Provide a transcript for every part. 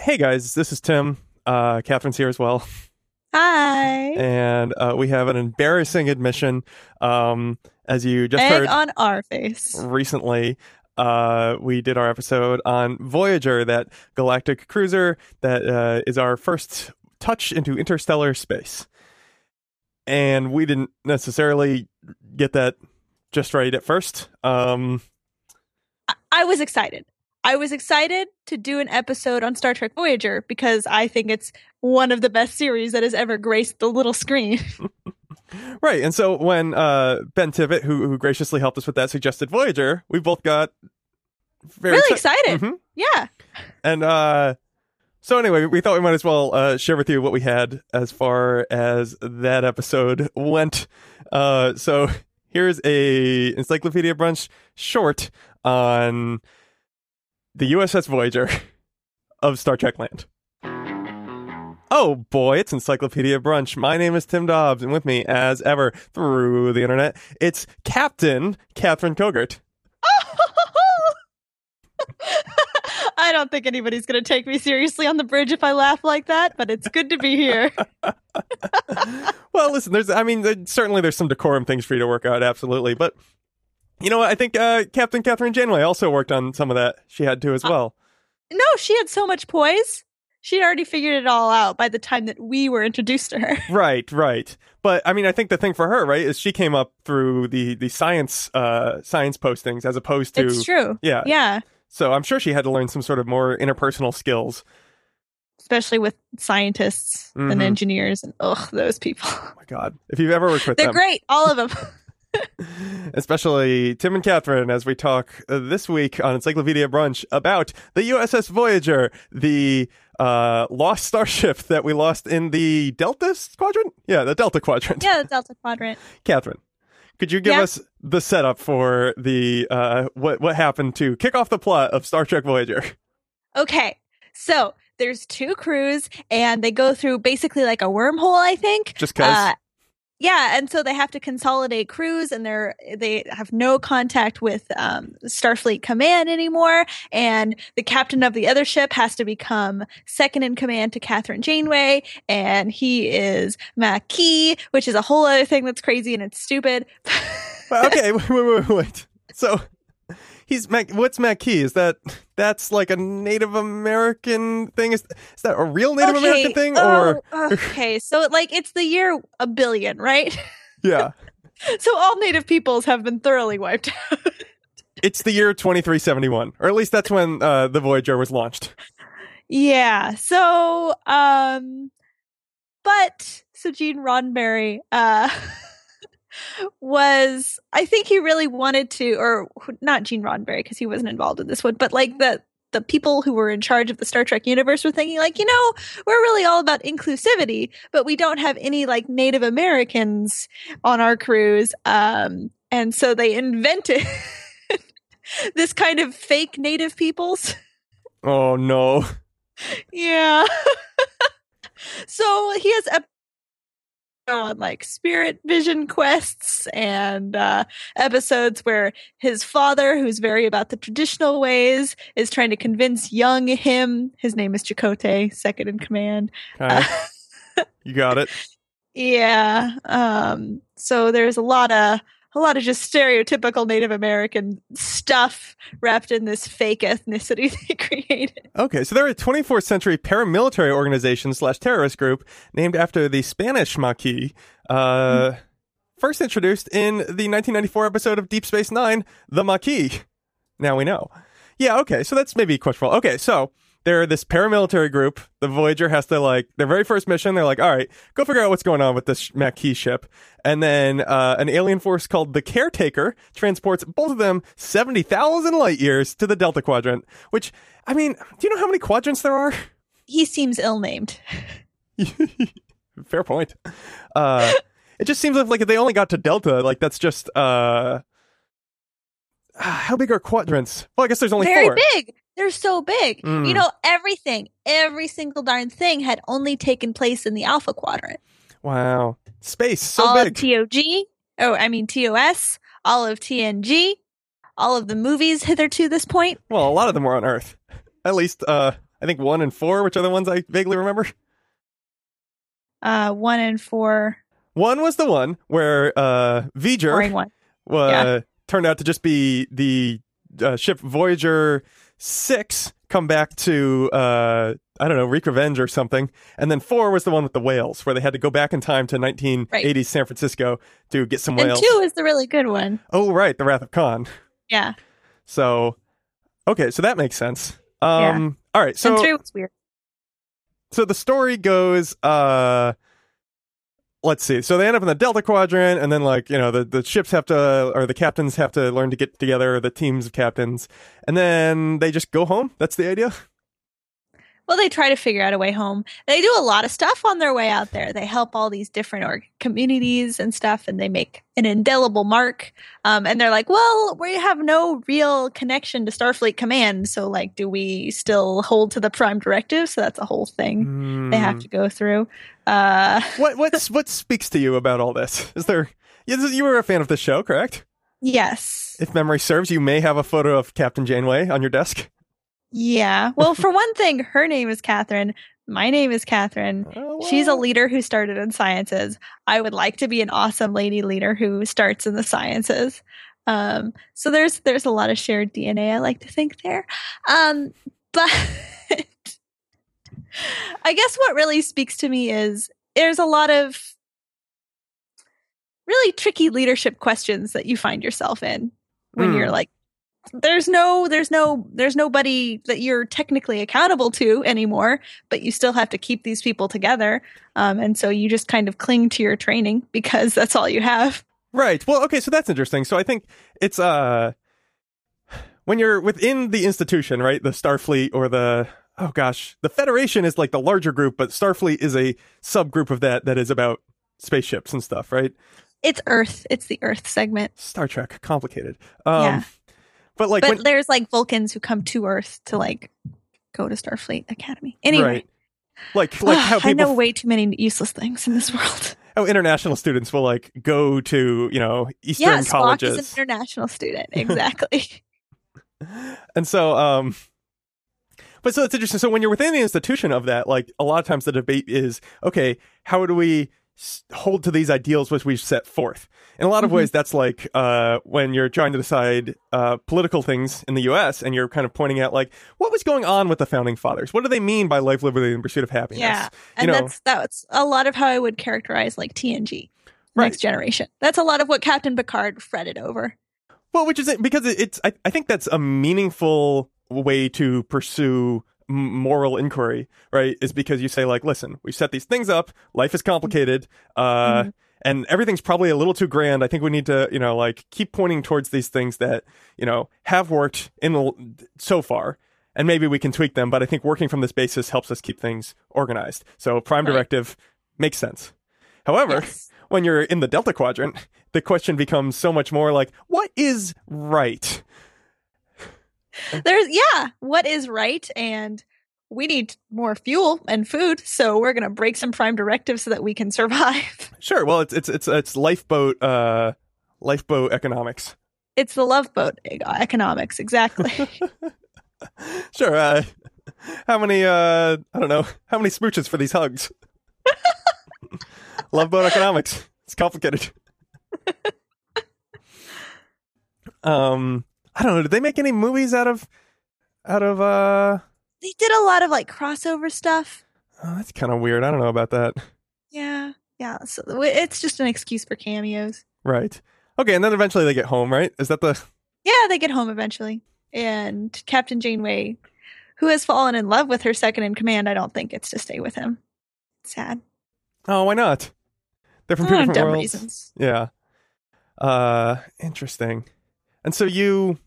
hey guys, this is Tim. Uh, Catherine's here as well. Hi. And uh, we have an embarrassing admission. Um, as you just Egg heard on our face. recently, uh, we did our episode on Voyager, that galactic cruiser that uh, is our first touch into interstellar space. And we didn't necessarily get that just right at first. Um, I-, I was excited. I was excited to do an episode on Star Trek Voyager because I think it's one of the best series that has ever graced the little screen. Right. And so when uh, Ben Tivit, who, who graciously helped us with that, suggested Voyager, we both got very really exci- excited. Mhm. Yeah. And uh, so anyway, we thought we might as well uh, share with you what we had as far as that episode went. Uh, so here's a Encyclopedia Brunch short on the USS Voyager of Star Trek Land. Oh boy, it's Encyclopedia Brunch. My name is Tim Dobbs, and with me, as ever, through the internet, it's Captain Catherine Kogert. I don't think anybody's going to take me seriously on the bridge if I laugh like that, but it's good to be here. well, listen, there's, I mean, there, certainly there's some decorum things for you to work out, absolutely. But you know what? I think uh, Captain Kathryn Janeway also worked on some of that. She had to as well. no, she had so much poise. She'd already figured it all out by the time that we were introduced to her. right, right. But I mean, I think the thing for her, right, is she came up through the the science uh science postings as opposed to It's true. Yeah. Yeah. So I'm sure she had to learn some sort of more interpersonal skills. Especially with scientists Mhm. and engineers and ugh, those people. Oh my god. If you've ever worked with them, They're them. great, all of them. especially Tim and Catherine, as we talk uh, this week on Encyclopedia Brunch about the USS Voyager, the uh, lost starship that we lost in the Delta Quadrant. Yeah, the Delta Quadrant. yeah, the Delta Quadrant. Catherine, could you give Yeah. us the setup for the uh, what what happened to kick off the plot of Star Trek Voyager? Okay, so there's two crews, and they go through basically like a wormhole, I think. Just because. Uh, yeah, and so they have to consolidate crews, and they're they have no contact with um, Starfleet Command anymore. And the captain of the other ship has to become second in command to Kathryn Janeway, and he is Maquis, which is a whole other thing that's crazy and it's stupid. Okay, wait, wait, wait, wait. So he's Mac. What's Maquis? Is that that's like a Native American thing? Is is that a real Native Okay, American thing, or oh, okay, so like it's the year a billion, right? yeah, So all native peoples have been thoroughly wiped out. it's the year twenty three seventy one, or at least that's when uh, the Voyager was launched. yeah. So um but so Gene Roddenberry uh was I think he really wanted to or not Gene Roddenberry because he wasn't involved in this one, but like the the people who were in charge of the Star Trek universe were thinking like, you know, we're really all about inclusivity, but we don't have any like Native Americans on our crews. Um and so they invented this kind of fake native peoples. Oh no! Yeah. so he has ep- on like spirit vision quests and uh, episodes where his father, who's very about the traditional ways, is trying to convince young him. His name is Chakotay, second in command. Okay, you got it. Yeah. Um, so there's a lot of a lot of just stereotypical Native American stuff wrapped in this fake ethnicity they created. Okay, so they're a 24th century paramilitary organization slash terrorist group named after the Spanish Maquis, uh, first introduced in the 1994 episode of Deep Space Nine, The Maquis. Now we know. Yeah, okay, so that's maybe questionable. Okay, so they're this paramilitary group. The Voyager has to like their very first mission. They're like, all right, go figure out what's going on with this Maquis ship. And then uh, an alien force called the Caretaker transports both of them seventy thousand light years to the Delta Quadrant. Which, I mean, do you know how many quadrants there are? He seems ill named. Fair point. Uh, it just seems like if they only got to Delta, like that's just uh, how big are quadrants? Well, I guess there's only Very four. big. They're so big. Mm. You know, everything, every single darn thing had only taken place in the Alpha Quadrant. Wow, space so all big. of TOG, oh, I mean TOS, all of TNG, all of the movies hitherto this point. well, a lot of them were on Earth. At least, uh, I think one and four, which are the ones I vaguely remember. Uh, one and four. One was the one where uh, V'ger one. uh, Yeah. turned out to just be the uh, ship Voyager six come back to uh, I don't know wreak revenge or something, and then four was the one with the whales where they had to go back in time to 1980s San Francisco to get some whales. And two is the really good one. Oh right, the Wrath of Khan. Yeah. So okay, so that makes sense. Um, all right, so and three was weird. so the story goes uh let's see so they end up in the delta quadrant and then like you know the, the ships have to or the captains have to learn to get together the teams of captains and then they just go home that's the idea Well, they try to figure out a way home. They do a lot of stuff on their way out there. They help all these different org- communities and stuff, and they make an indelible mark. Um, and they're like, "Well, we have no real connection to Starfleet Command, so like, do we still hold to the Prime Directive?" So that's a whole thing they have Hmm. to go through. Uh, what what's what speaks to you about all this is there you were a fan of the show correct yes, if memory serves you may have a photo of captain janeway on your desk yeah. Well, for one thing, her name is Catherine. My name is Catherine. Oh, She's a leader who started in sciences. I would like to be an awesome lady leader who starts in the sciences. Um, so there's there's a lot of shared DNA. I like to think there. Um, but I guess what really speaks to me is there's a lot of really tricky leadership questions that you find yourself in when Hmm. you're like there's no there's no there's nobody that you're technically accountable to anymore but you still have to keep these people together um, and so you just kind of cling to your training because that's all you have Right. Well, okay, so that's interesting. So I think it's uh when you're within the institution, right? The Starfleet or the oh gosh, the Federation is like the larger group, but Starfleet is a subgroup of that that is about spaceships and stuff, right? it's earth it's the earth segment Star Trek, complicated. Um Yeah. but like but when there's like vulcans who come to earth to like go to starfleet academy anyway right. Like like how i know way too many useless things in this world Oh, international students will like go to, you know, Eastern yeah Spock colleges. is an international student exactly and so um but so it's interesting so when you're within the institution of that like a lot of times the debate is okay how do we hold to these ideals which we've set forth in a lot of Mhm. ways that's like uh when you're trying to decide uh political things in the US and you're kind of pointing out like what was going on with the founding fathers what do they mean by life liberty and pursuit of happiness Yeah, and know- that's that's a lot of how I would characterize like TNG, Right. Next Generation. That's a lot of what Captain Picard fretted over. Well, which is because it's I, I think that's a meaningful way to pursue moral inquiry, right? Is because you say like, listen, we set these things up. Life is complicated, uh, Mhm. and everything's probably a little too grand. I think we need to, you know, like keep pointing towards these things that you know have worked in the, so far. And maybe we can tweak them, but I think working from this basis helps us keep things organized. So prime Right. directive makes sense. However, Yes. when you're in the Delta Quadrant, the question becomes so much more like, what is right? There's yeah, what is right and we need more fuel and food, so we're gonna break some prime directives so that we can survive. Sure. Well, it's it's it's it's lifeboat uh lifeboat economics. It's the love boat e- economics, exactly. Sure. Uh, how many uh I don't know how many smooches for these hugs? Loveboat economics. It's complicated. um, I don't know. Did they make any movies out of out of uh? they did a lot of like crossover stuff. Oh, that's kind of weird. I don't know about that. Yeah, yeah. So it's just an excuse for cameos. Right. Okay, and then eventually they get home, right? Is that the Yeah, they get home eventually. And Captain Janeway, who has fallen in love with her second in command, I don't think it's to stay with him. Sad. Oh, why not? They're from two different worlds. reasons. Yeah. Uh interesting. And so you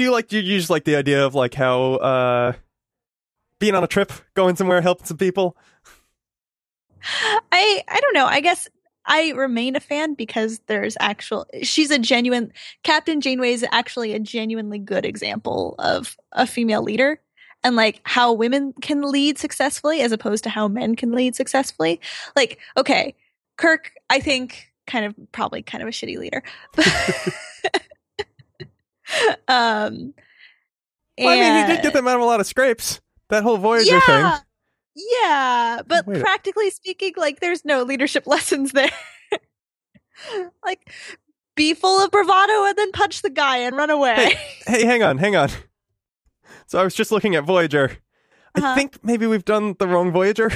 do you like do you just like the idea of like how uh being on a trip, going somewhere, helping some people? I I don't know. I guess I remain a fan because there's actual she's a genuine Captain Janeway is actually a genuinely good example of a female leader and like how women can lead successfully as opposed to how men can lead successfully. Like, okay, Kirk, I think kind of probably kind of a shitty leader. um Well, I mean, he did get them out of a lot of scrapes. that whole Voyager yeah. thing. Yeah, but Wait practically speaking, like there's no leadership lessons there. like be full of bravado and then punch the guy and run away. Hey, hang on, hang on. So I was just looking at Voyager. I Uh-huh. think maybe we've done the wrong Voyager.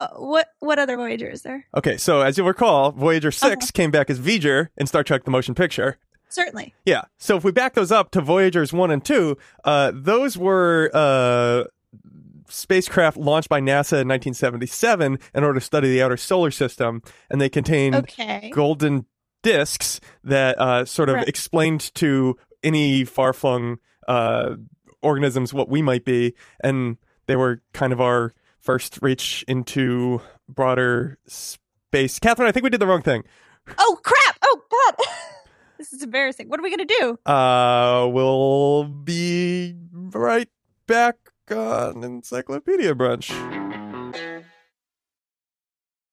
Uh, what what other Voyager is there? Okay, so as you'll recall, Voyager Uh-huh. 6 came back as V'ger in Star Trek The Motion Picture. Certainly. Yeah. So if we back those up to Voyagers 1 and 2, uh, those were uh, spacecraft launched by NASA in 1977 in order to study the outer solar system, and they contained Okay. golden discs that uh, sort of Right. explained to any far flung uh, organisms what we might be. And they were kind of our first reach into broader space. Catherine, I think we did the wrong thing. Oh crap! Oh god, this is embarrassing. What are we gonna do? Uh, we'll be right back on Encyclopedia Brunch.